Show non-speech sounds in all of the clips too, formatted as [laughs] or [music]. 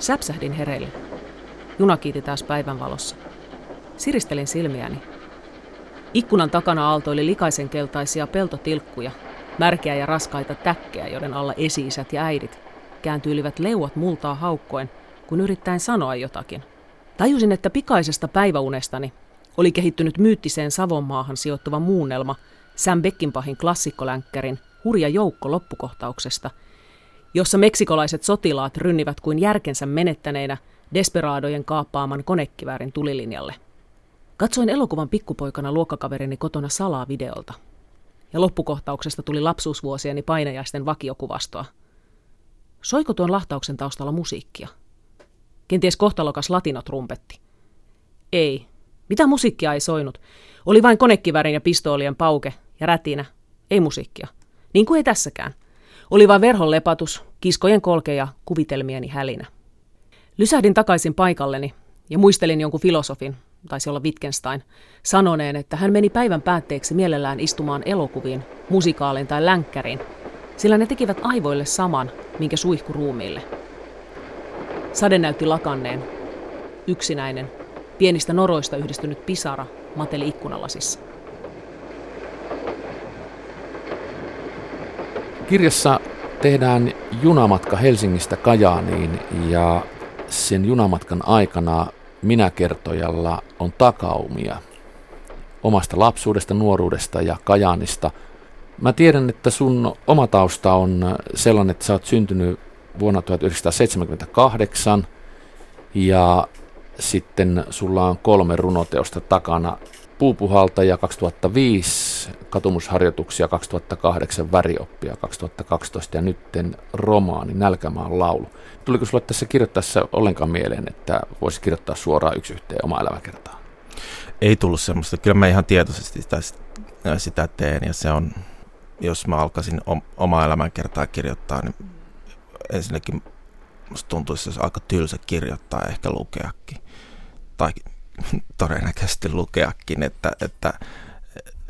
Säpsähdin hereille. Juna kiiti taas päivänvalossa. Siristelin silmiäni. Ikkunan takana aaltoili likaisen keltaisia peltotilkkuja, märkeä ja raskaita täkkejä, joiden alla esi-isät ja äidit kääntyilivät leuat multaa haukkoen, kun yrittäen sanoa jotakin. Tajusin, että pikaisesta päiväunestani oli kehittynyt myyttiseen Savonmaahan sijoittuva muunnelma Sam Beckinpahin klassikkolänkkärin hurja joukko loppukohtauksesta, jossa meksikolaiset sotilaat rynnivät kuin järkensä menettäneinä desperaadojen kaappaaman konekiväärin tulilinjalle. Katsoin elokuvan pikkupoikana luokkakaverini kotona salaa videolta. Ja loppukohtauksesta tuli lapsuusvuosieni painajaisten vakiokuvastoa. Soiko tuon lahtauksen taustalla musiikkia? Kenties kohtalokas latinotrumpetti. Ei. Mitä musiikkia ei soinut? Oli vain konekivärin ja pistoolien pauke ja rätinä. Ei musiikkia. Niin kuin ei tässäkään. Oli vain verhon lepatus, kiskojen kolke ja kuvitelmieni hälinä. Lysähdin takaisin paikalleni ja muistelin jonkun filosofin, taisi olla Wittgenstein, sanoneen, että hän meni päivän päätteeksi mielellään istumaan elokuviin, musikaaliin tai länkkäriin, sillä ne tekivät aivoille saman, minkä suihku ruumiille. Sade näytti lakanneen, yksinäinen, pienistä noroista yhdistynyt pisara mateli ikkunalasissa. Kirjassa tehdään junamatka Helsingistä Kajaaniin ja sen junamatkan aikana minä kertojalla on takaumia omasta lapsuudesta, nuoruudesta ja Kajaanista. Mä tiedän, että sun oma tausta on sellainen, että sä oot syntynyt vuonna 1978 ja sitten sulla on kolme runoteosta takana. Puupuhaltaja 2005, katumusharjoituksia 2008, värioppia 2012 ja nytten romaani Nälkämaan laulu. Tuliko sulle tässä kirjoittaessa ollenkaan mieleen, että voisi kirjoittaa suoraan yksi yhteen omaa elämäkertaa? Ei tullut semmoista. Kyllä mä ihan tietoisesti sitä, sitä teen ja se on, jos mä alkaisin omaa elämänkertaa kirjoittaa, niin ensinnäkin musta tuntuisi, että se aika tylsä kirjoittaa ehkä lukeakin. Tai todennäköisesti lukeakin, että, että,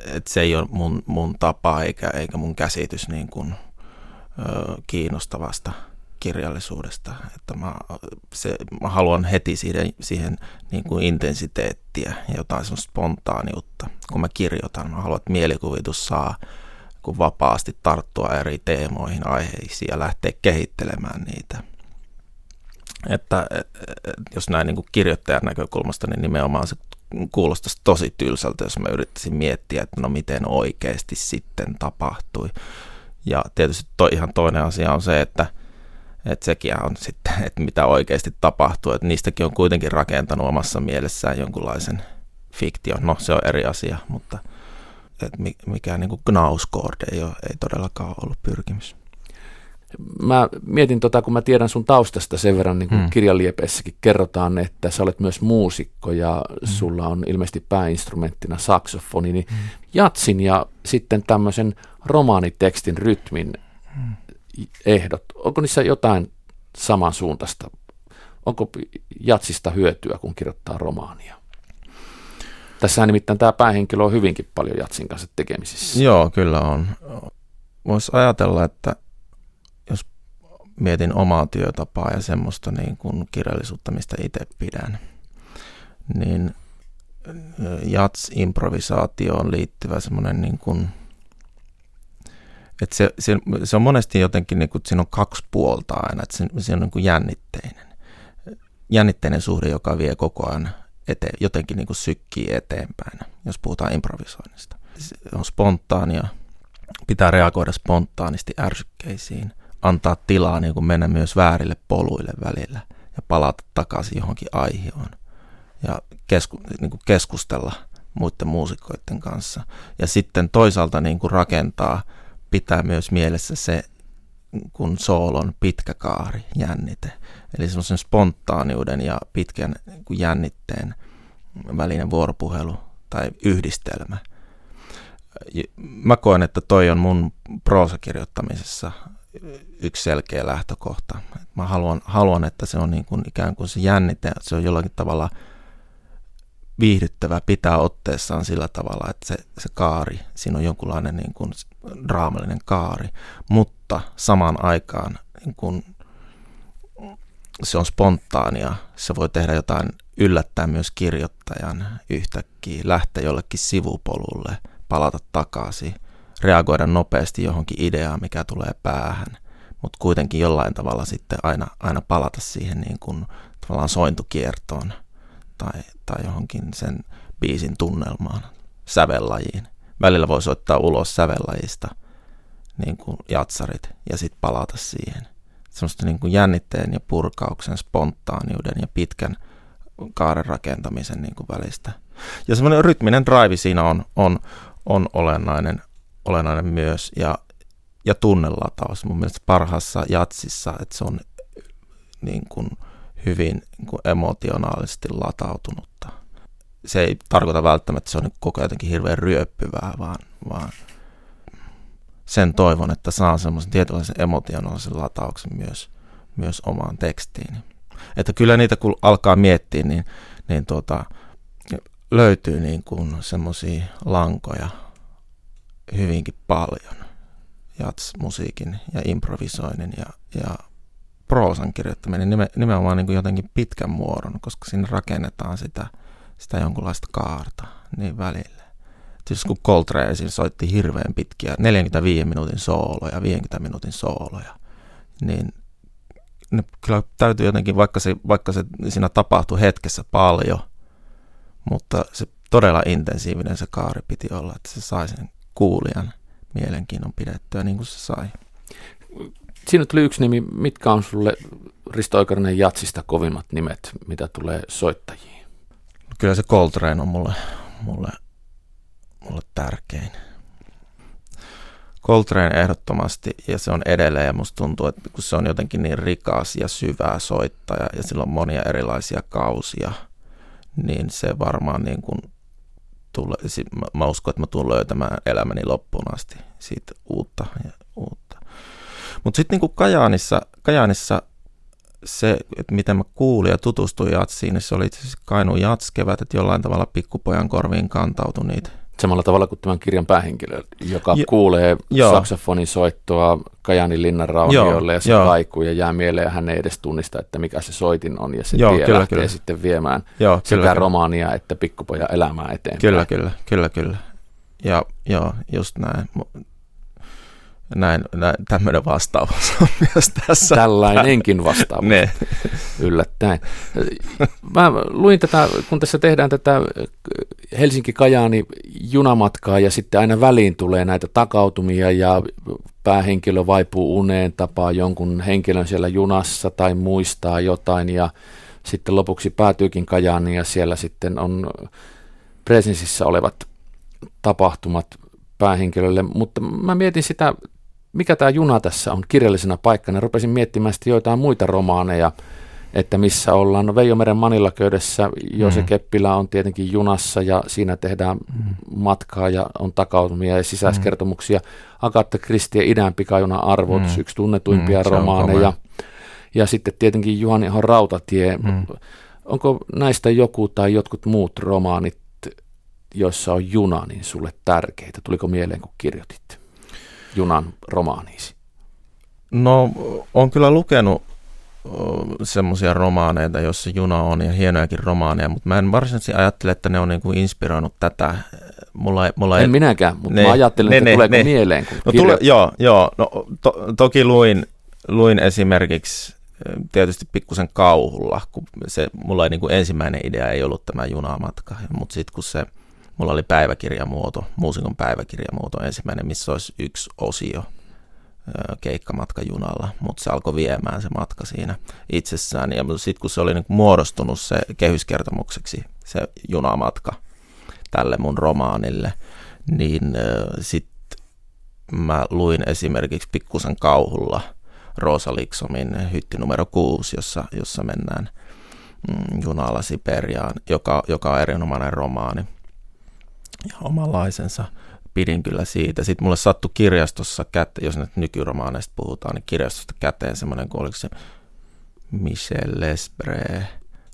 että se ei ole mun, mun tapa eikä, eikä mun käsitys niin kuin, ö, kiinnostavasta kirjallisuudesta. Että mä, se, mä haluan heti siihen, siihen niin kuin intensiteettiä ja jotain semmoista spontaaniutta. Kun mä kirjoitan, mä haluan, että mielikuvitus saa kun vapaasti tarttua eri teemoihin, aiheisiin ja lähteä kehittelemään niitä. Että jos näin niin kuin kirjoittajan näkökulmasta, niin nimenomaan se kuulostaisi tosi tylsältä, jos mä yrittäisin miettiä, että no miten oikeasti sitten tapahtui. Ja tietysti to, ihan toinen asia on se, että, että sekin on sitten, [laughs] että mitä oikeasti tapahtuu. Että niistäkin on kuitenkin rakentanut omassa mielessään jonkunlaisen fiktion. No se on eri asia, mutta – että mikään niin gnauskorde ei, ole, ei todellakaan ollut pyrkimys. Mä mietin, tota, kun mä tiedän sun taustasta sen verran, niin kuin mm. kirjaliepeissäkin kerrotaan, että sä olet myös muusikko ja mm. sulla on ilmeisesti pääinstrumenttina saksofoni, niin mm. jatsin ja sitten tämmöisen romaanitekstin rytmin mm. ehdot, onko niissä jotain samansuuntaista? Onko jatsista hyötyä, kun kirjoittaa romaania? Tässä nimittäin tämä päähenkilö on hyvinkin paljon Jatsin kanssa tekemisissä. Joo, kyllä on. Voisi ajatella, että mietin omaa työtapaa ja semmoista niin kuin kirjallisuutta, mistä itse pidän, niin jats-improvisaatioon liittyvä semmoinen niin kuin, että se, se, se, on monesti jotenkin, niin kuin, siinä on kaksi puolta aina, että se, se on niin kuin jännitteinen. Jännitteinen suhde, joka vie koko ajan eteen, jotenkin niin kuin sykkii eteenpäin, jos puhutaan improvisoinnista. Se on spontaania, pitää reagoida spontaanisti ärsykkeisiin, antaa tilaa niin kuin mennä myös väärille poluille välillä ja palata takaisin johonkin aihioon ja kesku, niin kuin keskustella muiden muusikoiden kanssa. Ja sitten toisaalta niin kuin rakentaa, pitää myös mielessä se kun soolon pitkä kaari, jännite. Eli semmoisen spontaaniuden ja pitkän jännitteen välinen vuoropuhelu tai yhdistelmä. Mä koen, että toi on mun proosakirjoittamisessa yksi selkeä lähtökohta. Mä haluan, haluan että se on niin kuin ikään kuin se jännite, se on jollakin tavalla viihdyttävä pitää otteessaan sillä tavalla, että se, se kaari, siinä on jonkunlainen niin kuin draamallinen kaari, mutta samaan aikaan niin kuin se on spontaania. Se voi tehdä jotain yllättää myös kirjoittajan yhtäkkiä, lähteä jollekin sivupolulle, palata takaisin, reagoida nopeasti johonkin ideaan, mikä tulee päähän, mutta kuitenkin jollain tavalla sitten aina, aina palata siihen niin kuin tavallaan sointukiertoon tai, tai johonkin sen biisin tunnelmaan, sävellajiin. Välillä voi soittaa ulos sävellajista niin kuin jatsarit ja sitten palata siihen. Semmoista niin kuin jännitteen ja purkauksen, spontaaniuden ja pitkän kaaren rakentamisen niin kuin välistä. Ja semmoinen rytminen drive siinä on, on, on olennainen, olennainen myös. Ja, ja tunnelataus mun mielestä parhaassa jatsissa, että se on niin kuin hyvin niin kuin emotionaalisesti latautunutta. Se ei tarkoita välttämättä, että se on niin koko jotenkin hirveän ryöppyvää, vaan, vaan sen toivon, että saa semmoisen tietynlaisen emotionaalisen latauksen myös, myös omaan tekstiin. Että kyllä niitä kun alkaa miettiä, niin, niin tuota, löytyy niin kuin semmoisia lankoja hyvinkin paljon. Jats, musiikin ja improvisoinnin ja, ja proosan kirjoittaminen nimenomaan niin kuin jotenkin pitkän muodon, koska siinä rakennetaan sitä, sitä jonkunlaista kaarta niin välillä. Tietysti kun Coltrane soitti hirveän pitkiä 45 minuutin sooloja, 50 minuutin sooloja, niin ne kyllä täytyy jotenkin, vaikka se, vaikka se siinä tapahtui hetkessä paljon, mutta se todella intensiivinen se kaari piti olla, että se sai sen kuulijan mielenkiinnon pidettyä niin kuin se sai. Siinä tuli yksi nimi. Mitkä on sulle Risto Oikarinen Jatsista kovimmat nimet, mitä tulee soittajiin? Kyllä se Coltrane on mulle, mulle, mulle tärkein. Coltrane ehdottomasti, ja se on edelleen, ja musta tuntuu, että kun se on jotenkin niin rikas ja syvä soittaja, ja sillä on monia erilaisia kausia, niin se varmaan niin kuin tulee, mä uskon, että mä tulen löytämään elämäni loppuun asti siitä uutta ja uutta. Mutta sitten niin Kajaanissa, Kajaanissa se, että miten mä kuulin ja tutustuin jatsiin, niin se oli itse asiassa Kainuun jatskevät, että jollain tavalla pikkupojan korviin kantautui niitä Samalla tavalla kuin tämän kirjan päähenkilö, joka jo, kuulee joo. saksofonin soittoa Kajanin linnan raunioille ja se joo. kaikuu ja jää mieleen ja hän ei edes tunnista, että mikä se soitin on ja se joo, tie kyllä, lähtee kyllä. sitten viemään joo, sekä kyllä, romaania että pikkupojan elämää eteenpäin. Kyllä, kyllä, kyllä, kyllä. Ja joo, just näin näin, näin tämmöinen vastaus [laughs] on myös tässä. Tällainenkin vastaus. ne. Yllättäen. Mä luin tätä, kun tässä tehdään tätä Helsinki-Kajaani junamatkaa ja sitten aina väliin tulee näitä takautumia ja päähenkilö vaipuu uneen, tapaa jonkun henkilön siellä junassa tai muistaa jotain ja sitten lopuksi päätyykin Kajaaniin ja siellä sitten on presensissä olevat tapahtumat päähenkilölle, mutta mä mietin sitä mikä tämä juna tässä on kirjallisena paikkana. Rupesin miettimään sitten joitain muita romaaneja, että missä ollaan. No Veijomeren Manilaköydessä Jose mm. Keppilä on tietenkin junassa ja siinä tehdään mm. matkaa ja on takautumia ja sisäiskertomuksia. Mm. Agatha Christie idän pikajuna arvot, mm. yksi tunnetuimpia mm, romaaneja. Ja sitten tietenkin Juhani Ahon Rautatie. Mm. Onko näistä joku tai jotkut muut romaanit, joissa on juna, niin sulle tärkeitä? Tuliko mieleen, kun kirjoitit? Junan romaaniisi? No, on kyllä lukenut semmoisia romaaneita, joissa juna on ja hienojakin romaaneja, mutta mä en varsinaisesti ajattele, että ne on niin kuin inspiroinut tätä. Mulla, mulla en ei, minäkään, mutta ne, mä ajattelen, ne, että ne, tuleeko ne. mieleen, kun no, tule, Joo, joo no, to, toki luin, luin esimerkiksi tietysti pikkusen kauhulla, kun se, mulla ei niin kuin ensimmäinen idea ei ollut tämä junamatka, mutta sitten kun se mulla oli päiväkirjamuoto, muusikon päiväkirjamuoto ensimmäinen, missä olisi yksi osio keikkamatka junalla, mutta se alkoi viemään se matka siinä itsessään. Ja sitten kun se oli niin muodostunut se kehyskertomukseksi, se junamatka tälle mun romaanille, niin sitten mä luin esimerkiksi pikkusen kauhulla Rosa Liksomin hytti numero 6, jossa, jossa mennään mm, junalla Siperiaan, joka, joka on erinomainen romaani ja omanlaisensa. Pidin kyllä siitä. Sitten mulle sattui kirjastossa käteen, jos nyt nykyromaaneista puhutaan, niin kirjastosta käteen semmoinen, kun oliko se Michel Lesbre,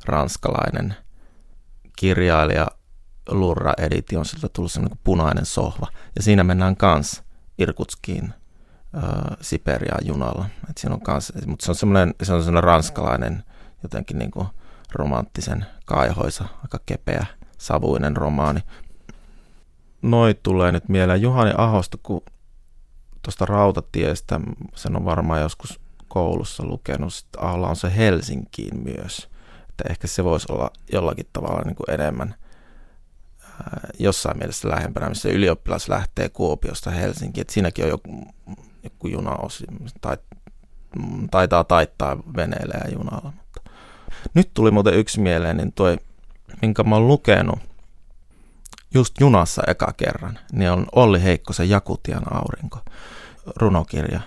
ranskalainen kirjailija, Lurra Editi on siltä tullut semmoinen punainen sohva. Ja siinä mennään kans Irkutskiin äh, Siperiaan junalla. Et siinä on kans, mutta se on semmoinen, se on semmoinen ranskalainen jotenkin niin kuin romanttisen kaihoisa, aika kepeä, savuinen romaani. Noi tulee nyt mieleen Juhani Ahosta, kun tuosta rautatiestä, sen on varmaan joskus koulussa lukenut, että Aholla on se Helsinkiin myös. Että ehkä se voisi olla jollakin tavalla niin kuin enemmän jossain mielessä lähempänä, missä ylioppilas lähtee Kuopiosta Helsinkiin. Että siinäkin on joku, joku junaosi, tai, taitaa taittaa veneellä ja junalla. Mutta. Nyt tuli muuten yksi mieleen, niin toi, minkä mä oon lukenut just junassa eka kerran, niin on Olli Heikkosen Jakutian aurinko runokirja.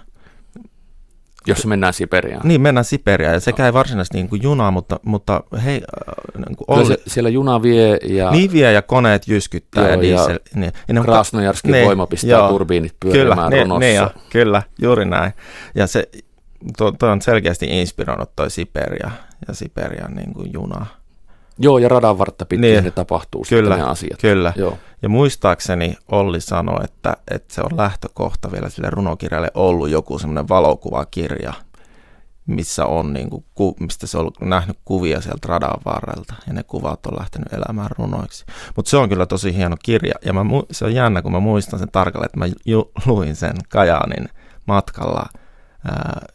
Jos mennään Siperiaan. Niin, mennään Siperiaan. Ja sekä ei varsinaisesti niin kuin junaa, mutta, mutta hei, äh, niin kuin Kyllä Olli, se, siellä juna vie ja, niin vie ja koneet jyskyttää Joo, ja ja diesel. Niin, ja ne on ka- Krasnojarskin ne- voima pistää joo, turbiinit Kyllä, pyörimään ne, runossa. ne, ja, kyllä, juuri näin. Ja se to, to on selkeästi inspiroinut toi Siperia ja Siperian niin kuin juna. Joo, ja radan vartta pitkin Niin. ne tapahtuu Kyllä, sitten ne asiat. Kyllä. Joo. Ja muistaakseni Olli sanoi, että, että se on lähtökohta vielä sille runokirjalle ollut joku semmoinen valokuvakirja, missä on niin kuin, ku, mistä se on nähnyt kuvia sieltä radan varrelta ja ne kuvat on lähtenyt elämään runoiksi. Mutta se on kyllä tosi hieno kirja ja mä, se on jännä, kun mä muistan sen tarkalleen, että mä ju, luin sen Kajaanin matkalla, ää,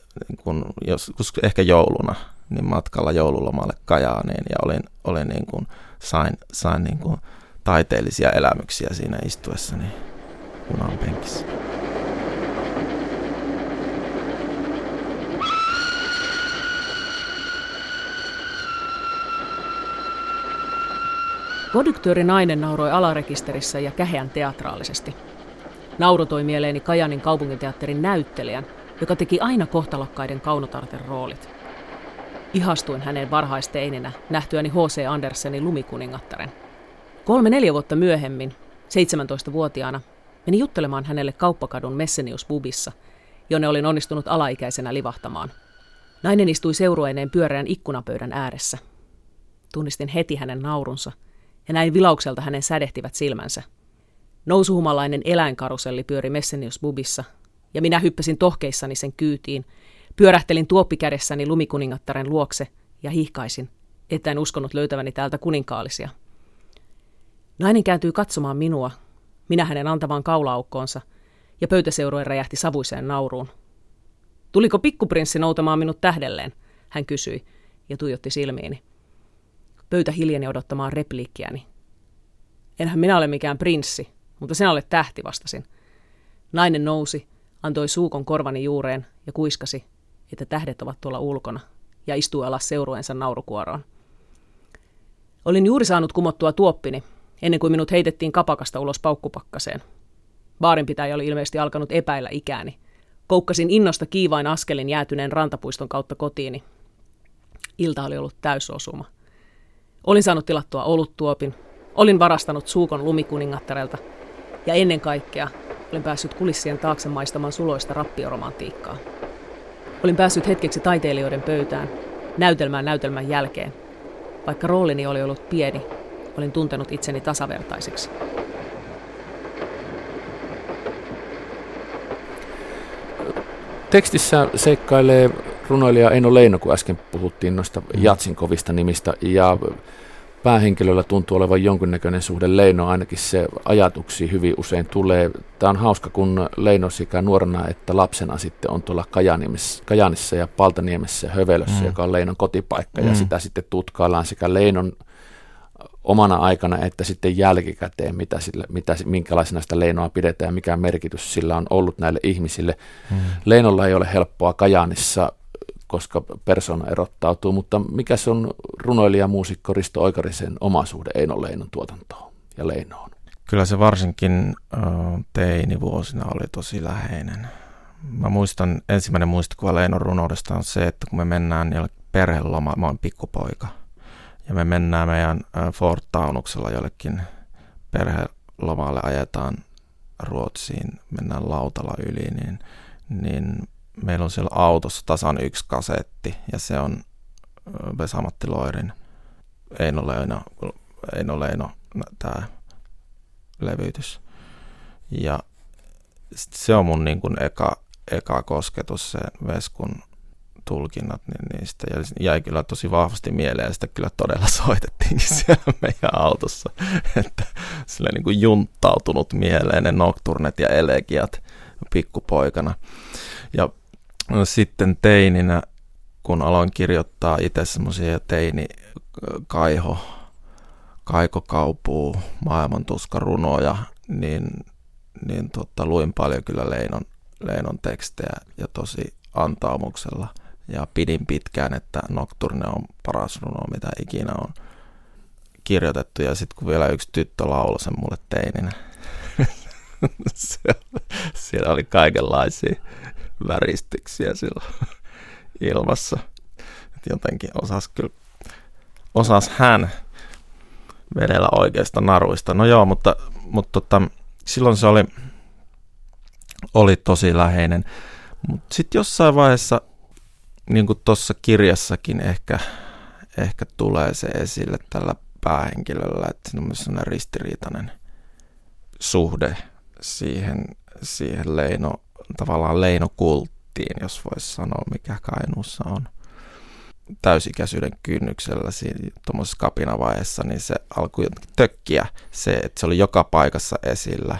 kun, jos, kus, ehkä jouluna, niin matkalla joululomalle Kajaaniin ja olin, olin niin kuin, sain, sain niin kuin taiteellisia elämyksiä siinä istuessani junan penkissä. Kodyktööri nainen nauroi alarekisterissä ja käheän teatraalisesti. Nauru toi mieleeni Kajanin kaupunginteatterin näyttelijän, joka teki aina kohtalokkaiden kaunotarten roolit. Ihastuin hänen varhaisteininä nähtyäni H.C. Andersenin lumikuningattaren. Kolme-neljä vuotta myöhemmin, 17-vuotiaana, menin juttelemaan hänelle kauppakadun Messenius Bubissa, jonne olin onnistunut alaikäisenä livahtamaan. Nainen istui seurueineen pyöreän ikkunapöydän ääressä. Tunnistin heti hänen naurunsa ja näin vilaukselta hänen sädehtivät silmänsä. Nousuhumalainen eläinkaruselli pyöri Messenius Bubissa, ja minä hyppäsin tohkeissani sen kyytiin, pyörähtelin tuoppikädessäni lumikuningattaren luokse ja hihkaisin, että en uskonut löytäväni täältä kuninkaallisia. Nainen kääntyi katsomaan minua, minä hänen antavaan kaulaaukkoonsa, ja pöytäseurue räjähti savuiseen nauruun. Tuliko pikkuprinssi noutamaan minut tähdelleen? Hän kysyi ja tuijotti silmiini. Pöytä hiljeni odottamaan repliikkiäni. Enhän minä ole mikään prinssi, mutta sinä olet tähti, vastasin. Nainen nousi, antoi suukon korvani juureen ja kuiskasi, että tähdet ovat tuolla ulkona, ja istui alas seurueensa naurukuoroon. Olin juuri saanut kumottua tuoppini, ennen kuin minut heitettiin kapakasta ulos paukkupakkaseen. Baarinpitäjä oli ilmeisesti alkanut epäillä ikääni. Koukkasin innosta kiivain askelin jäätyneen rantapuiston kautta kotiini. Ilta oli ollut täysosuma. Olin saanut tilattua oluttuopin, olin varastanut suukon lumikuningattarelta ja ennen kaikkea olin päässyt kulissien taakse maistamaan suloista rappioromantiikkaa. Olin päässyt hetkeksi taiteilijoiden pöytään, näytelmään näytelmän jälkeen. Vaikka roolini oli ollut pieni, olin tuntenut itseni tasavertaiseksi. Tekstissä seikkailee runoilija Eino Leino, kun äsken puhuttiin noista Jatsinkovista nimistä, ja päähenkilöllä tuntuu olevan jonkinnäköinen suhde Leino, ainakin se ajatuksi hyvin usein tulee. Tämä on hauska, kun Leino sekä nuorena että lapsena sitten on tuolla Kajanissa ja Paltaniemessä ja Hövelössä, mm. joka on Leinon kotipaikka, mm. ja sitä sitten tutkaillaan sekä Leinon omana aikana että sitten jälkikäteen, mitä sille, mitä, minkälaisena sitä Leinoa pidetään ja mikä merkitys sillä on ollut näille ihmisille. Mm. Leinolla ei ole helppoa Kajaanissa, koska persona erottautuu, mutta mikä se on runoilija muusikko Risto Oikarisen oma suhde Eino Leinon tuotantoon ja Leinoon? Kyllä se varsinkin uh, teinivuosina oli tosi läheinen. Mä muistan, ensimmäinen muistikuva Leinon runoudesta on se, että kun me mennään perhelomaan, mä oon pikkupoika – ja me mennään meidän Fort Taunuksella jollekin perhelomalle, ajetaan Ruotsiin, mennään lautalla yli, niin, niin meillä on siellä autossa tasan yksi kasetti, ja se on Vesamatti Loirin Eino Leino, Eino Leino tämä levytys. Ja se on mun niin kuin eka, eka kosketus, se Veskun tulkinnat, niin niistä ja jäi kyllä tosi vahvasti mieleen ja sitä kyllä todella [laughs] soitettiinkin siellä meidän autossa, [laughs] että sille niin kuin junttautunut mieleen ne nocturnet ja elegiat pikkupoikana. Ja sitten teininä, kun aloin kirjoittaa itse semmoisia teini kaiho, kaikokaupuu, maailmantuskarunoja, niin, niin tota, luin paljon kyllä Leinon, Leinon tekstejä ja tosi antaumuksella. Ja pidin pitkään, että Nocturne on paras runo, mitä ikinä on kirjoitettu. Ja sitten kun vielä yksi tyttö lauloi sen mulle teininä, [laughs] siellä oli kaikenlaisia väristyksiä silloin [laughs] ilmassa. Et jotenkin osas kyllä, osas hän vedellä oikeista naruista. No joo, mutta, mutta tota, silloin se oli, oli tosi läheinen. Mutta sitten jossain vaiheessa, niin kuin tuossa kirjassakin ehkä, ehkä tulee se esille tällä päähenkilöllä, että siinä on myös sellainen ristiriitainen suhde siihen, siihen Leino, tavallaan Leino-kulttiin, jos voisi sanoa, mikä Kainuussa on täysikäisyyden kynnyksellä siinä tuommoisessa kapinavaiheessa, niin se alkoi tökkiä se, että se oli joka paikassa esillä.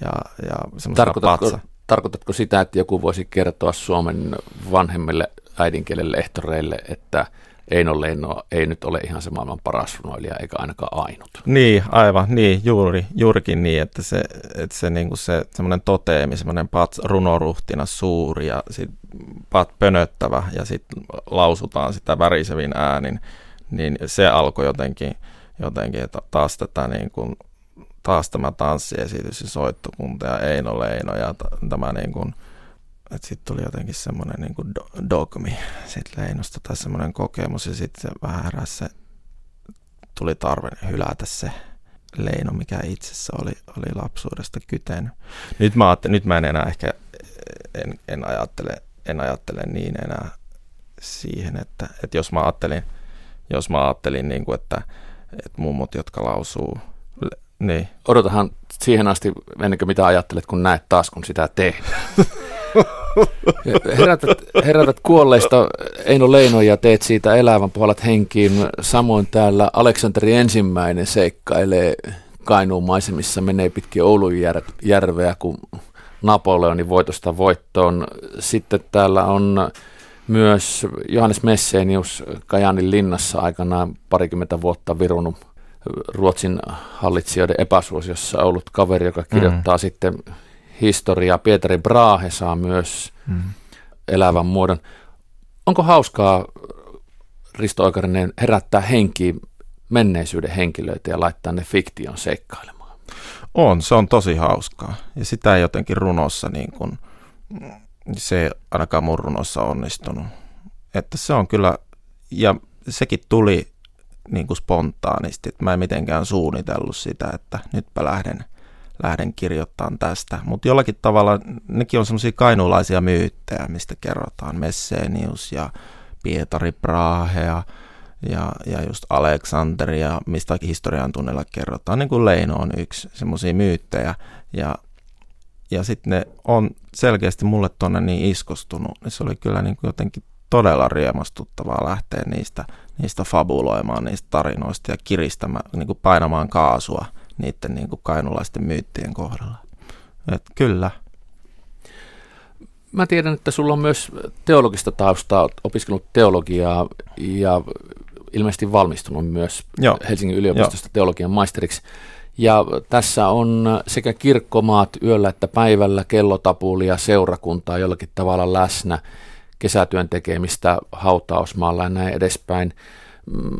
Ja, ja tarkoitatko, patsa. tarkoitatko sitä, että joku voisi kertoa Suomen vanhemmille äidinkielelle ehtoreille, että Eino Leino ei nyt ole ihan se maailman paras runoilija, eikä ainakaan ainut. Niin, aivan, niin, juuri, juurikin niin, että se, että se, niin kuin se semmoinen toteemi, semmoinen pat, runoruhtina suuri ja sit pat pönöttävä ja sitten lausutaan sitä värisevin äänin, niin se alkoi jotenkin, jotenkin että taas tätä niin kuin, taas tämä tanssiesitys ja soittokunta ja Eino Leino ja t- tämä niin kuin, että sitten tuli jotenkin semmoinen niin kuin dogmi sitten Leinosta tai semmoinen kokemus ja sitten vähän heräsi se, tuli tarve hylätä se Leino, mikä itsessä oli, oli lapsuudesta kyten. Nyt mä, nyt mä en enää ehkä, en, en, ajattele, en ajattele niin enää siihen, että, että jos mä ajattelin, jos mä ajattelin niin kuin, että, että mummot, jotka lausuu, niin. Odotahan siihen asti, ennen kuin mitä ajattelet, kun näet taas, kun sitä tehdään. [laughs] herätät, herätät kuolleista Eino Leino ja teet siitä elävän puolet henkiin. Samoin täällä Aleksanteri ensimmäinen seikkailee Kainuun maisemissa, menee pitkin Oulun järveä, kun Napoleonin voitosta voittoon. Sitten täällä on myös Johannes Messenius Kajanin linnassa aikanaan parikymmentä vuotta virunut Ruotsin hallitsijoiden epäsuosiossa ollut kaveri, joka kirjoittaa mm. sitten historiaa. Pietari Brahe saa myös mm. elävän muodon. Onko hauskaa, Risto Oikarinen, herättää henkiin menneisyyden henkilöitä ja laittaa ne fiktion seikkailemaan? On, se on tosi hauskaa. Ja sitä ei jotenkin runossa, niin kuin, se ei ainakaan mun runossa onnistunut. Että se on kyllä, ja sekin tuli niin kuin spontaanisti, että mä en mitenkään suunnitellut sitä, että nytpä lähden – lähden kirjoittamaan tästä. Mutta jollakin tavalla nekin on semmoisia kainuulaisia myyttejä, mistä kerrotaan. Messenius ja Pietari Brahe ja, ja, ja just Aleksanteria, mistä historian tunnella kerrotaan. Niin kuin Leino on yksi semmoisia myyttejä. Ja, ja sitten ne on selkeästi mulle tuonne niin iskostunut. Niin se oli kyllä niin kuin jotenkin todella riemastuttavaa lähteä niistä, niistä fabuloimaan, niistä tarinoista ja kiristämään, niin kuin painamaan kaasua – niiden niin kuin kainulaisten myyttien kohdalla. Et kyllä. Mä tiedän, että sulla on myös teologista taustaa, opiskellut teologiaa ja ilmeisesti valmistunut myös Joo. Helsingin yliopistosta Joo. teologian maisteriksi. Ja tässä on sekä kirkkomaat yöllä että päivällä, kellotapulia, seurakuntaa jollakin tavalla läsnä, kesätyön tekemistä hautausmaalla ja näin edespäin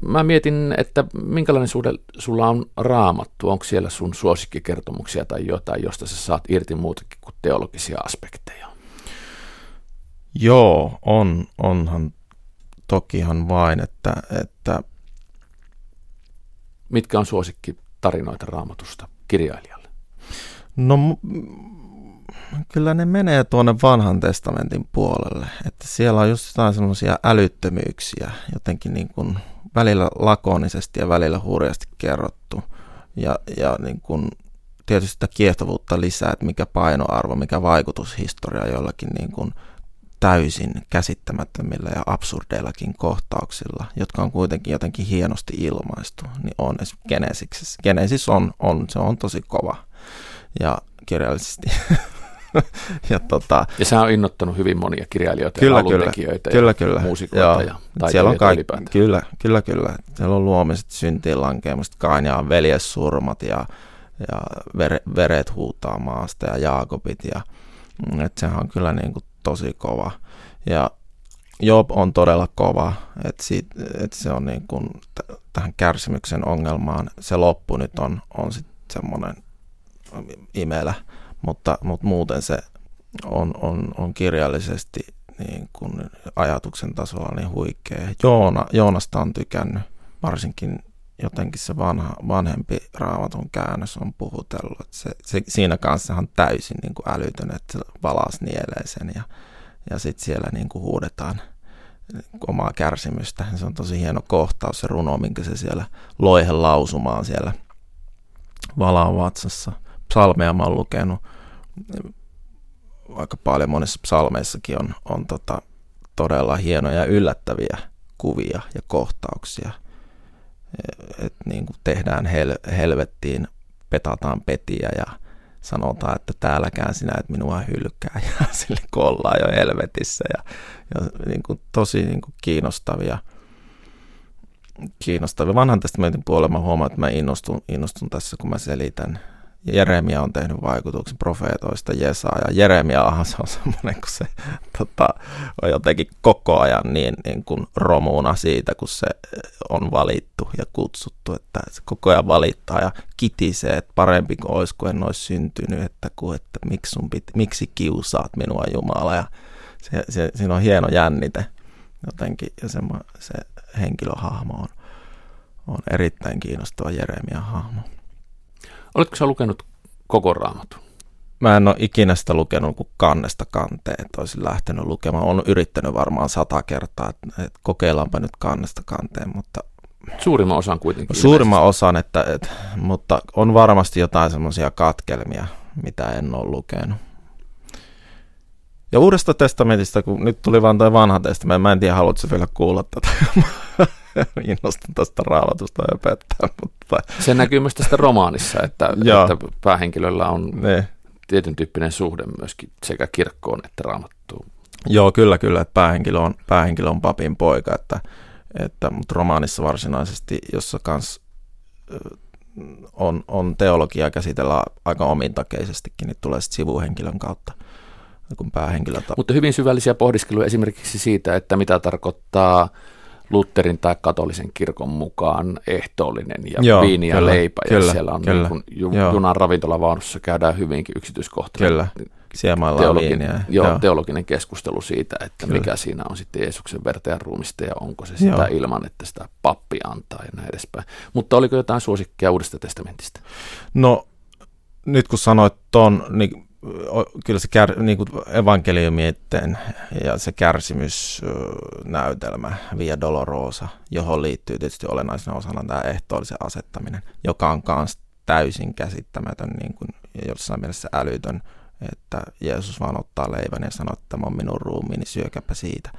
mä mietin, että minkälainen suhde sulla on raamattu, onko siellä sun suosikkikertomuksia tai jotain, josta sä saat irti muutakin kuin teologisia aspekteja? Joo, on, onhan tokihan vain, että, että... Mitkä on suosikki tarinoita raamatusta kirjailijalle? No kyllä ne menee tuonne vanhan testamentin puolelle, että siellä on just jotain semmoisia älyttömyyksiä, jotenkin niin kuin välillä lakonisesti ja välillä hurjasti kerrottu. Ja, ja niin kuin tietysti sitä kiehtovuutta lisää, että mikä painoarvo, mikä vaikutushistoria jollakin niin kuin täysin käsittämättömillä ja absurdeillakin kohtauksilla, jotka on kuitenkin jotenkin hienosti ilmaistu, niin on Genesiksessä. Genesis on, on, se on tosi kova ja kirjallisesti. [laughs] ja, tota, ja se on innottanut hyvin monia kirjailijoita kyllä, ja kyllä, kyllä, kyllä. muusikoita ja Siellä on kaikki, kyllä, kyllä, kyllä. Siellä on luomiset, syntiin lankeamista, Kainjaan veljessurmat ja, ja vere, veret huutaa maasta ja Jaakobit. Ja, mm, et sehän on kyllä niin kuin tosi kova. Ja Job on todella kova, että et se on niin kuin t- tähän kärsimyksen ongelmaan, se loppu nyt on, on sitten semmoinen imelä, mutta, mutta muuten se on, on, on kirjallisesti niin kuin ajatuksen tasolla niin huikea. Joona, Joonasta on tykännyt, varsinkin jotenkin se vanha, vanhempi raamatun käännös on puhutellut. Että se, se, siinä kanssa on täysin niin kuin älytön, että valas nielee sen ja, ja sitten siellä niin kuin huudetaan omaa kärsimystä. Se on tosi hieno kohtaus, se runo, minkä se siellä loihe lausumaan siellä valaan vatsassa. Psalmeja mä oon lukenut aika paljon monissa psalmeissakin on, on tota, todella hienoja yllättäviä kuvia ja kohtauksia. Et niin kuin tehdään hel, helvettiin, petataan petiä ja sanotaan, että täälläkään sinä et minua hylkää ja [laughs] sille kollaan jo helvetissä ja, ja niin kuin tosi niin kuin kiinnostavia kiinnostavia. Vanhan testamentin puolella mä huomaan, että mä innostun, innostun tässä, kun mä selitän Jeremia on tehnyt vaikutuksen profeetoista Jesaa, ja Jeremiahan se on semmoinen, kun se tota, on jotenkin koko ajan niin, niin kuin romuuna siitä, kun se on valittu ja kutsuttu, että se koko ajan valittaa ja kitisee, että parempi kuin olisi, kun en olisi syntynyt, että, kun, että miksi, sun piti, miksi kiusaat minua Jumala, ja se, se, siinä on hieno jännite jotenkin, ja se, se henkilöhahmo on, on erittäin kiinnostava Jeremian hahmo. Oletko sä lukenut koko raamatun? Mä en ole ikinä sitä lukenut kuin kannesta kanteen, että olisin lähtenyt lukemaan. Olen yrittänyt varmaan sata kertaa, että, että kokeillaanpa nyt kannesta kanteen, mutta... Suurimman osan kuitenkin. Suurimman osan, että, että, mutta on varmasti jotain semmoisia katkelmia, mitä en ole lukenut. Ja uudesta testamentista, kun nyt tuli vaan tuo vanha testamentti, mä en tiedä, haluatko vielä kuulla tätä. [laughs] [laughs] innostun tästä raavatusta öpettää. Mutta... Se näkyy myös tästä romaanissa, että, että päähenkilöllä on ne. tietyn tyyppinen suhde myöskin sekä kirkkoon että raamattuun. Joo, kyllä, kyllä, että päähenkilö on, päähenkilö on papin poika, että, että, mutta romaanissa varsinaisesti, jossa kans on, on teologia käsitellä aika omintakeisestikin, niin tulee sitten sivuhenkilön kautta kun päähenkilö. Mutta hyvin syvällisiä pohdiskeluja esimerkiksi siitä, että mitä tarkoittaa Lutherin tai katolisen kirkon mukaan ehtoollinen ja Joo, viini ja kyllä, leipä. Kyllä, ja siellä on kyllä, niin ju, junan ravintolavaunussa käydään hyvinkin yksityiskohtainen joo, joo. teologinen keskustelu siitä, että kyllä. mikä siinä on sitten Jeesuksen verta ja ruumista ja onko se sitä joo. ilman, että sitä pappi antaa ja näin edespäin. Mutta oliko jotain suosikkia Uudesta testamentista? No nyt kun sanoit ton, niin kyllä se kär, niin kuin evankeliumien ja se kärsimysnäytelmä Via Dolorosa, johon liittyy tietysti olennaisena osana tämä ehtoollisen asettaminen, joka on myös täysin käsittämätön niin kuin, jossain mielessä älytön, että Jeesus vaan ottaa leivän ja sanoo, että tämä on minun ruumiini, syökäpä siitä.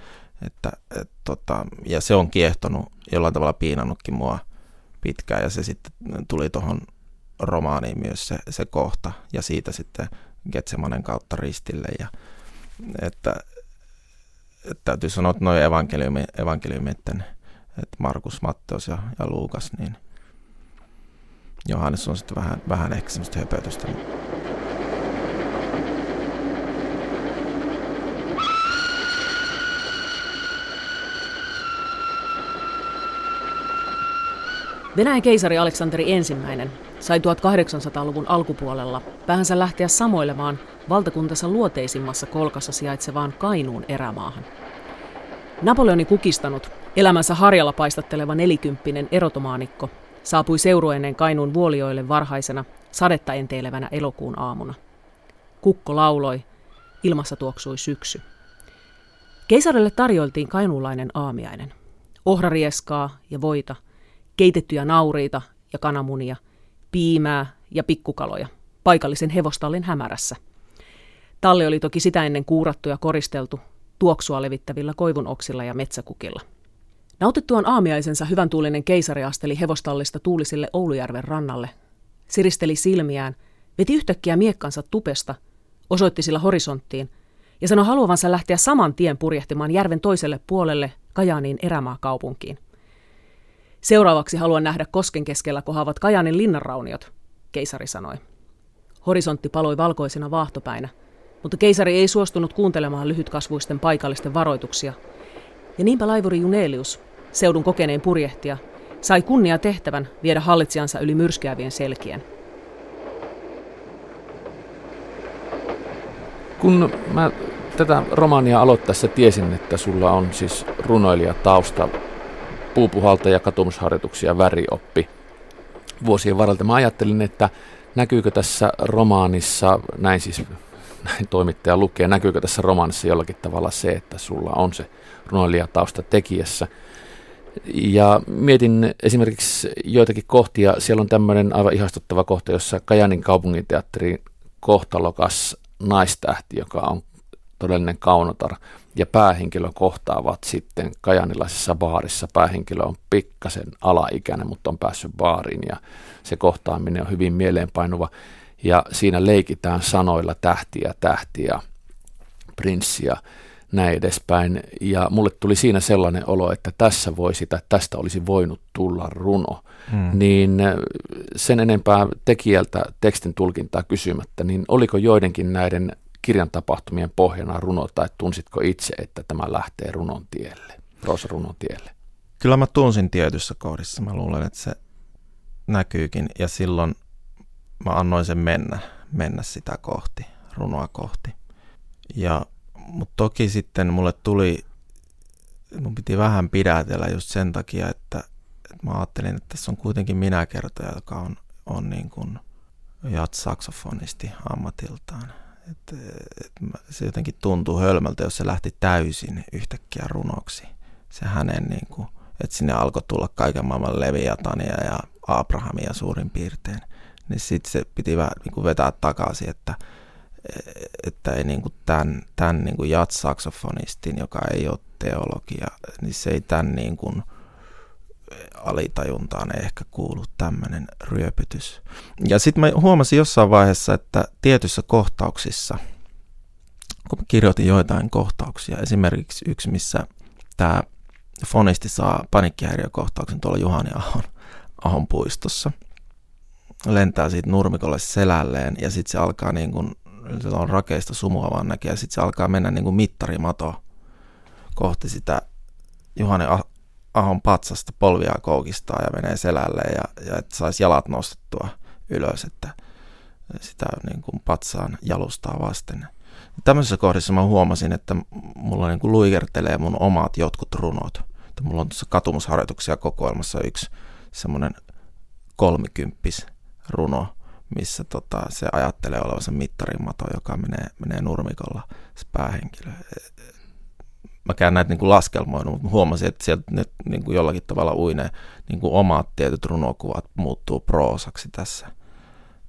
Että, et, tota, ja se on kiehtonut, jollain tavalla piinannutkin mua pitkään, ja se sitten tuli tuohon romaaniin myös se, se kohta, ja siitä sitten Getsemanen kautta ristille. Ja, että, että täytyy sanoa, että noin evankeliumi, evankeliumitten, että Markus, Matteus ja, ja Luukas, niin Johannes on sitten vähän, vähän ehkä semmoista höpötystä. Venäjän keisari Aleksanteri ensimmäinen sai 1800-luvun alkupuolella päänsä lähteä samoilemaan valtakuntansa luoteisimmassa kolkassa sijaitsevaan Kainuun erämaahan. Napoleonin kukistanut, elämänsä harjalla paistatteleva nelikymppinen erotomaanikko saapui seurueineen Kainuun vuolioille varhaisena sadetta enteilevänä elokuun aamuna. Kukko lauloi, ilmassa tuoksui syksy. Keisarille tarjoiltiin kainuulainen aamiainen. Ohrarieskaa ja voita, keitettyjä nauriita ja kananmunia – piimää ja pikkukaloja paikallisen hevostallin hämärässä. Talli oli toki sitä ennen kuurattu ja koristeltu, tuoksua levittävillä koivun oksilla ja metsäkukilla. Nautittuaan aamiaisensa hyvän tuulinen keisari asteli hevostallista tuulisille Oulujärven rannalle, siristeli silmiään, veti yhtäkkiä miekkansa tupesta, osoitti sillä horisonttiin ja sanoi haluavansa lähteä saman tien purjehtimaan järven toiselle puolelle Kajaaniin erämaakaupunkiin. Seuraavaksi haluan nähdä kosken keskellä kohaavat Kajaanin linnanrauniot, keisari sanoi. Horisontti paloi valkoisena vaahtopäinä, mutta keisari ei suostunut kuuntelemaan lyhytkasvuisten paikallisten varoituksia. Ja niinpä laivuri Junelius, seudun kokeneen purjehtija, sai kunnia tehtävän viedä hallitsijansa yli myrskyävien selkien. Kun mä tätä romaania aloittaessa tiesin, että sulla on siis runoilijatausta, puupuhalta ja katumusharjoituksia värioppi vuosien varalta. Mä ajattelin, että näkyykö tässä romaanissa, näin siis näin toimittaja lukee, näkyykö tässä romaanissa jollakin tavalla se, että sulla on se runoilijatausta tekijässä. Ja mietin esimerkiksi joitakin kohtia. Siellä on tämmöinen aivan ihastuttava kohta, jossa Kajanin kaupunginteatterin kohtalokas naistähti, joka on todellinen kaunotar, ja päähenkilö kohtaavat sitten kajanilaisessa baarissa. Päähenkilö on pikkasen alaikäinen, mutta on päässyt baariin ja se kohtaaminen on hyvin mieleenpainuva. Ja siinä leikitään sanoilla tähtiä, tähtiä, prinssiä, näin edespäin. Ja mulle tuli siinä sellainen olo, että tässä voisi tai tästä olisi voinut tulla runo. Hmm. Niin sen enempää tekijältä tekstin tulkintaa kysymättä, niin oliko joidenkin näiden kirjan tapahtumien pohjana runo, tai tunsitko itse, että tämä lähtee runon tielle, runon tielle? Kyllä mä tunsin tietyssä kohdissa. Mä luulen, että se näkyykin, ja silloin mä annoin sen mennä, mennä sitä kohti, runoa kohti. Ja, mutta toki sitten mulle tuli, mun piti vähän pidätellä just sen takia, että, että mä ajattelin, että tässä on kuitenkin minä kertoja, joka on, on niin kuin jats-saksofonisti ammatiltaan. Et, et se jotenkin tuntuu hölmöltä, jos se lähti täysin yhtäkkiä runoksi. Se hänen, niin kuin, että sinne alkoi tulla kaiken maailman Leviatania ja Abrahamia suurin piirtein. Niin sitten se piti vähän niin kuin vetää takaisin, että, että ei niin kuin tämän, tämän niin kuin joka ei ole teologia, niin se ei tämän niin kuin, alitajuntaan ehkä kuulu tämmöinen ryöpytys. Ja sitten mä huomasin jossain vaiheessa, että tietyissä kohtauksissa, kun mä kirjoitin joitain kohtauksia, esimerkiksi yksi, missä tämä fonisti saa panikkihäiriökohtauksen tuolla Juhani Ahon, Ahon puistossa, lentää siitä nurmikolle selälleen ja sitten se alkaa niin kuin, se on rakeista sumua vaan näkee, ja sitten se alkaa mennä niin kuin mittarimato kohti sitä Juhani ahon patsasta polvia koukistaa ja menee selälle ja, ja että saisi jalat nostettua ylös, että sitä niin kuin patsaan jalustaa vasten. Tämmöisessä kohdassa mä huomasin, että mulla niin kuin luikertelee mun omat jotkut runot. Että mulla on tuossa katumusharjoituksia kokoelmassa yksi semmoinen kolmikymppis runo, missä tota, se ajattelee olevansa mittarimato, joka menee, menee nurmikolla se päähenkilö mäkään näitä niin kuin laskelmoinut, mutta huomasin, että sieltä ne niin kuin jollakin tavalla uine niin kuin omat tietyt runokuvat muuttuu proosaksi tässä,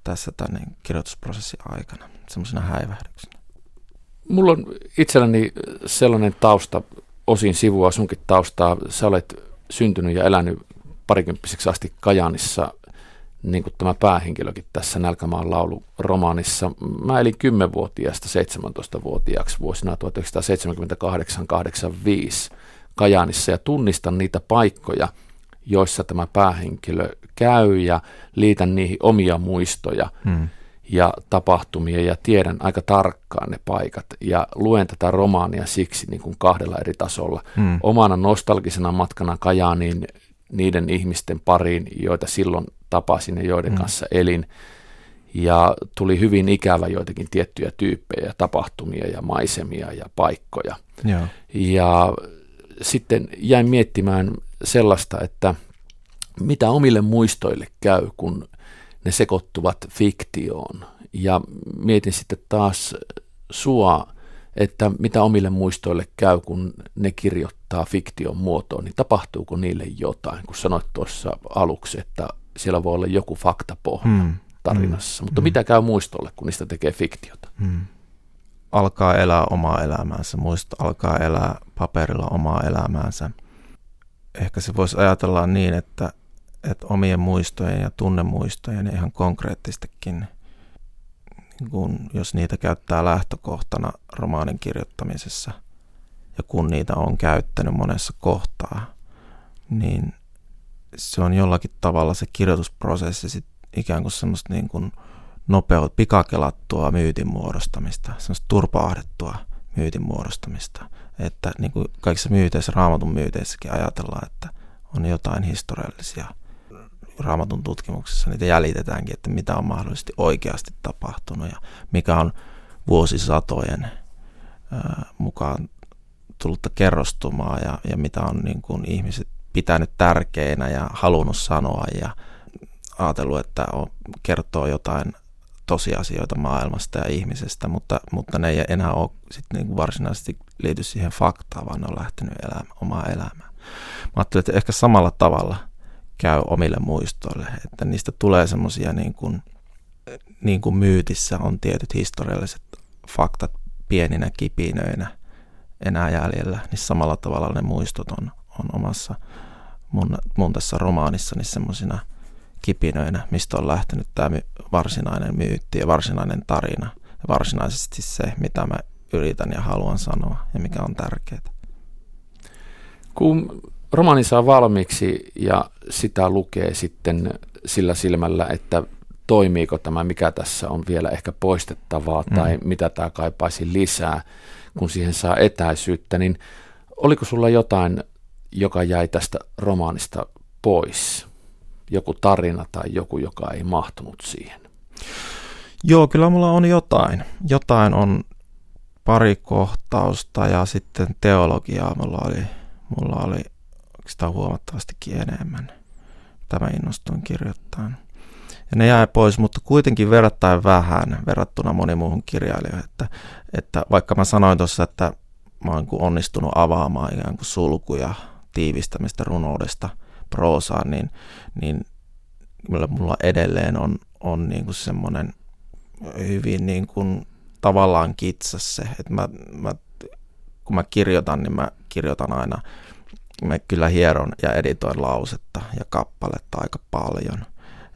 tässä tämän niin kirjoitusprosessin aikana, semmoisena häivähdyksenä. Mulla on itselläni sellainen tausta, osin sivua sunkin taustaa. Sä olet syntynyt ja elänyt parikymppiseksi asti Kajanissa niin kuin tämä päähenkilökin tässä Nälkämaan laulu romaanissa. Mä elin 10-vuotiaasta 17-vuotiaaksi vuosina 1978-85 Kajaanissa ja tunnistan niitä paikkoja, joissa tämä päähenkilö käy ja liitän niihin omia muistoja hmm. ja tapahtumia ja tiedän aika tarkkaan ne paikat ja luen tätä romaania siksi niin kuin kahdella eri tasolla. Hmm. Omana nostalgisena matkana Kajaaniin niiden ihmisten pariin, joita silloin tapasin ja joiden mm. kanssa elin. Ja tuli hyvin ikävä joitakin tiettyjä tyyppejä, tapahtumia ja maisemia ja paikkoja. Ja, ja sitten jäin miettimään sellaista, että mitä omille muistoille käy, kun ne sekoittuvat fiktioon. Ja mietin sitten taas sua että mitä omille muistoille käy, kun ne kirjoittaa fiktion muotoon, niin tapahtuuko niille jotain? Kun sanoit tuossa aluksi, että siellä voi olla joku faktapohja hmm. tarinassa, hmm. mutta hmm. mitä käy muistolle, kun niistä tekee fiktiota? Hmm. alkaa elää omaa elämäänsä, muistot alkaa elää paperilla omaa elämäänsä. Ehkä se voisi ajatella niin, että, että omien muistojen ja tunnemuistojen ihan konkreettistakin, niin kun, jos niitä käyttää lähtökohtana romaanin kirjoittamisessa ja kun niitä on käyttänyt monessa kohtaa, niin se on jollakin tavalla se kirjoitusprosessi sit ikään kuin semmoista niin kuin nopeut, pikakelattua myytin muodostamista, semmoista turpaahdettua myytin muodostamista. Että niin kuin kaikissa myyteissä, raamatun myyteissäkin ajatellaan, että on jotain historiallisia raamatun tutkimuksessa, niitä jäljitetäänkin, että mitä on mahdollisesti oikeasti tapahtunut ja mikä on vuosisatojen ää, mukaan tullutta kerrostumaa ja, ja mitä on niin kuin ihmiset pitänyt tärkeinä ja halunnut sanoa ja ajatellut, että on, kertoo jotain tosiasioita maailmasta ja ihmisestä, mutta, mutta ne ei enää ole sit niin varsinaisesti liity siihen faktaan, vaan ne on lähtenyt elämä, omaa elämää. Mä ajattelin, että ehkä samalla tavalla käy omille muistoille, että niistä tulee semmoisia niin kuin, niin kuin myytissä on tietyt historialliset faktat pieninä kipinöinä enää jäljellä, niin samalla tavalla ne muistot on, on omassa mun, mun tässä romaanissani semmoisina kipinöinä, mistä on lähtenyt tämä varsinainen myytti ja varsinainen tarina ja varsinaisesti se, mitä mä yritän ja haluan sanoa ja mikä on tärkeää. Kun romaani saa valmiiksi ja sitä lukee sitten sillä silmällä, että toimiiko tämä, mikä tässä on vielä ehkä poistettavaa mm. tai mitä tämä kaipaisi lisää, kun siihen saa etäisyyttä, niin oliko sulla jotain, joka jäi tästä romaanista pois? Joku tarina tai joku, joka ei mahtunut siihen? Joo, kyllä mulla on jotain. Jotain on pari kohtausta ja sitten teologiaa mulla oli, mulla oli oikeastaan huomattavastikin enemmän. Tämä innostuin kirjoittamaan. Ja ne jäi pois, mutta kuitenkin verrattain vähän verrattuna moni muuhun kirjailijoihin. Että, että vaikka mä sanoin tuossa, että mä oon onnistunut avaamaan ikään kuin sulkuja tiivistämistä runoudesta proosaan, niin, niin mulla edelleen on, on niin kuin semmoinen hyvin niin kuin tavallaan kitsas se, että mä, mä, kun mä kirjoitan, niin mä kirjoitan aina, mä kyllä hieron ja editoin lausetta ja kappaletta aika paljon,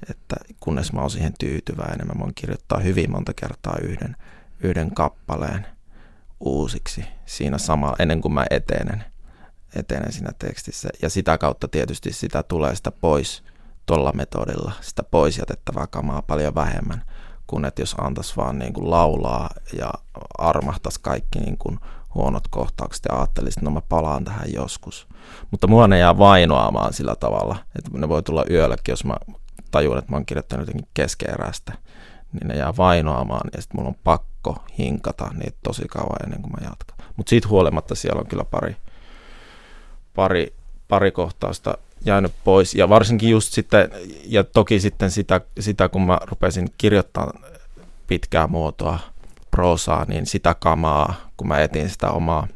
että kunnes mä oon siihen tyytyväinen, mä voin kirjoittaa hyvin monta kertaa yhden, yhden kappaleen uusiksi siinä sama ennen kuin mä etenen, etenen siinä tekstissä. Ja sitä kautta tietysti sitä tulee sitä pois tuolla metodilla, sitä pois jätettävää kamaa paljon vähemmän kuin että jos antaisi vaan niin kuin laulaa ja armahtaisi kaikki niin kuin huonot kohtaukset ja ajattelisi, että no mä palaan tähän joskus. Mutta mua ne jää vainoamaan sillä tavalla, että ne voi tulla yölläkin, jos mä tajun, että mä oon kirjoittanut jotenkin keskeeräistä, niin ne jää vainoamaan ja sitten mulla on pakko hinkata niitä tosi kauan ennen kuin mä jatkan. Mutta siitä huolimatta siellä on kyllä pari, pari, pari kohtausta jäänyt pois. Ja varsinkin just sitten, ja toki sitten sitä, sitä kun mä rupesin kirjoittaa pitkää muotoa, proosaa, niin sitä kamaa, kun mä etin sitä omaa,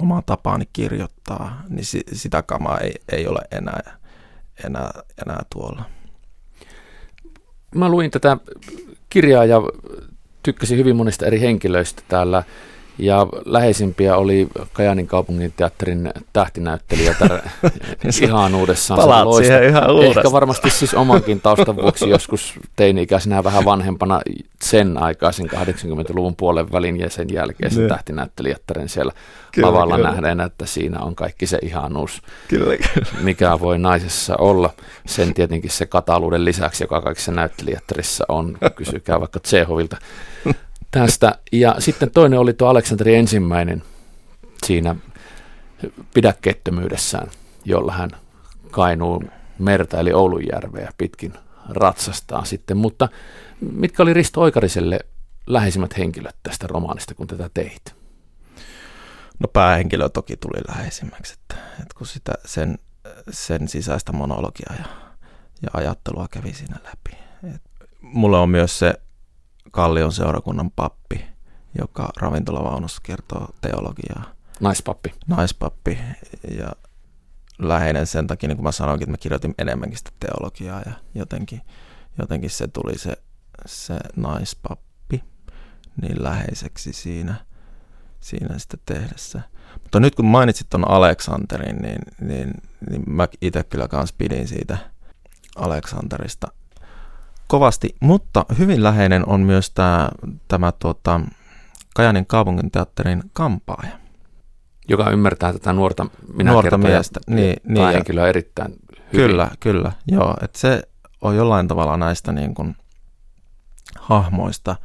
omaa tapaani kirjoittaa, niin si, sitä kamaa ei, ei ole enää, enää, enää tuolla. Mä luin tätä kirjaa ja tykkäsin hyvin monista eri henkilöistä täällä. Ja läheisimpiä oli Kajanin kaupungin teatterin tähtinäyttelijä [laughs] ihanuudessaan. Palaat siihen ihan uudestaan. Ehkä varmasti siis omankin taustan vuoksi joskus teini-ikäisenä vähän vanhempana sen aikaisen 80-luvun puolen välin ja sen jälkeen se tähtinäyttelijättären siellä kyllä, lavalla kyllä. nähden, että siinä on kaikki se ihanuus, kyllä, kyllä. mikä voi naisessa olla. Sen tietenkin se kataluuden lisäksi, joka kaikissa näyttelijättärissä on. Kysykää vaikka Tsehovilta tästä. Ja sitten toinen oli tuo Aleksanteri ensimmäinen siinä pidäkkeettömyydessään, jolla hän kainuu merta eli Oulunjärveä pitkin ratsastaa sitten. Mutta mitkä oli Risto Oikariselle läheisimmät henkilöt tästä romaanista, kun tätä teit? No päähenkilö toki tuli läheisimmäksi, että, että kun sitä, sen, sen sisäistä monologiaa ja, ja ajattelua kävi siinä läpi. Et mulle on myös se Kallion seurakunnan pappi, joka ravintolavaunussa kertoo teologiaa. Naispappi. Naispappi ja läheinen sen takia, niin kuin mä sanoinkin, että mä kirjoitin enemmänkin sitä teologiaa ja jotenkin, jotenkin se tuli se, se naispappi. niin läheiseksi siinä, siinä sitä tehdessä. Mutta nyt kun mainitsit tuon Aleksanterin, niin, niin, niin mä itse kyllä kans pidin siitä Aleksanterista kovasti, mutta hyvin läheinen on myös tämä, tämä tuota, Kajanin kaupunginteatterin kampaaja. Joka ymmärtää tätä nuorta minä nuorta miestä. Niin, niin, henkilöä erittäin hyvin. Kyllä, kyllä. Joo, että se on jollain tavalla näistä niin kuin hahmoista.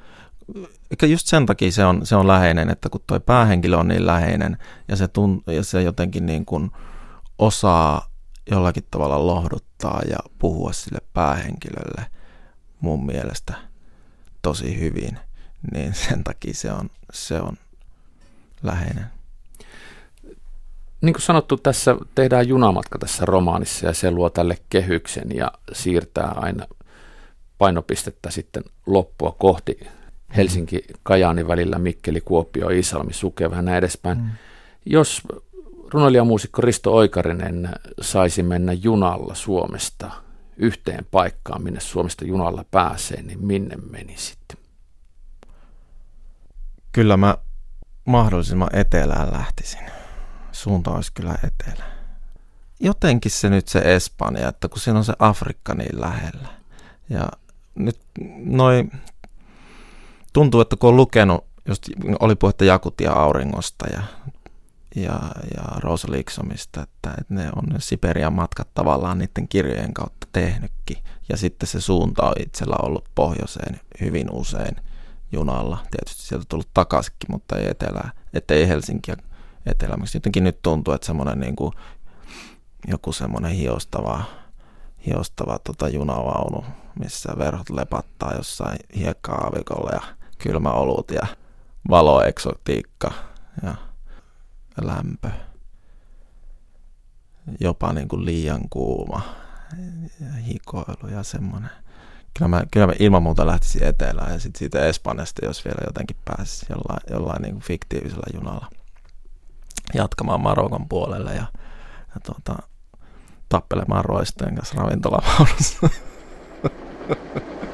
Eikä just sen takia se on, se on läheinen, että kun toi päähenkilö on niin läheinen ja se, tunt, ja se jotenkin niin kuin osaa jollakin tavalla lohduttaa ja puhua sille päähenkilölle mun mielestä tosi hyvin, niin sen takia se on, se on läheinen. Niin kuin sanottu, tässä tehdään junamatka tässä romaanissa ja se luo tälle kehyksen ja siirtää aina painopistettä sitten loppua kohti Helsinki, Kajaani välillä, Mikkeli, Kuopio, Iisalmi, Suke, vähän näin edespäin. Mm. Jos runoilijamuusikko Risto Oikarinen saisi mennä junalla Suomesta yhteen paikkaan, minne Suomesta junalla pääsee, niin minne sitten? Kyllä mä mahdollisimman etelään lähtisin. Suunta olisi kyllä etelä. Jotenkin se nyt se Espanja, että kun siinä on se Afrikka niin lähellä. Ja nyt noin tuntuu, että kun on lukenut, just oli puhetta Jakutia auringosta ja, ja, ja Rosa Liksomista, että, että ne on ne Siperian matkat tavallaan niiden kirjojen kautta tehnytkin. Ja sitten se suunta on itsellä ollut pohjoiseen hyvin usein junalla. Tietysti sieltä on tullut takaisinkin, mutta ei etelää, ettei Helsinkiä etelämäksi. Jotenkin nyt tuntuu, että semmoinen niin kuin, joku semmoinen hiostava, hiostava tota junavaunu, missä verhot lepattaa jossain hiekka-aavikolla ja kylmä olut ja valoeksotiikka ja lämpö. Jopa niin kuin liian kuuma ja hikoilu ja semmoinen. Kyllä mä, kyllä mä ilman muuta lähtisin etelään ja sitten siitä Espanjasta, jos vielä jotenkin pääsisi jollain, jollain niin kuin fiktiivisellä junalla jatkamaan Marokon puolelle ja, ja tuota, tappelemaan roistojen kanssa ravintolavaunussa. [laughs]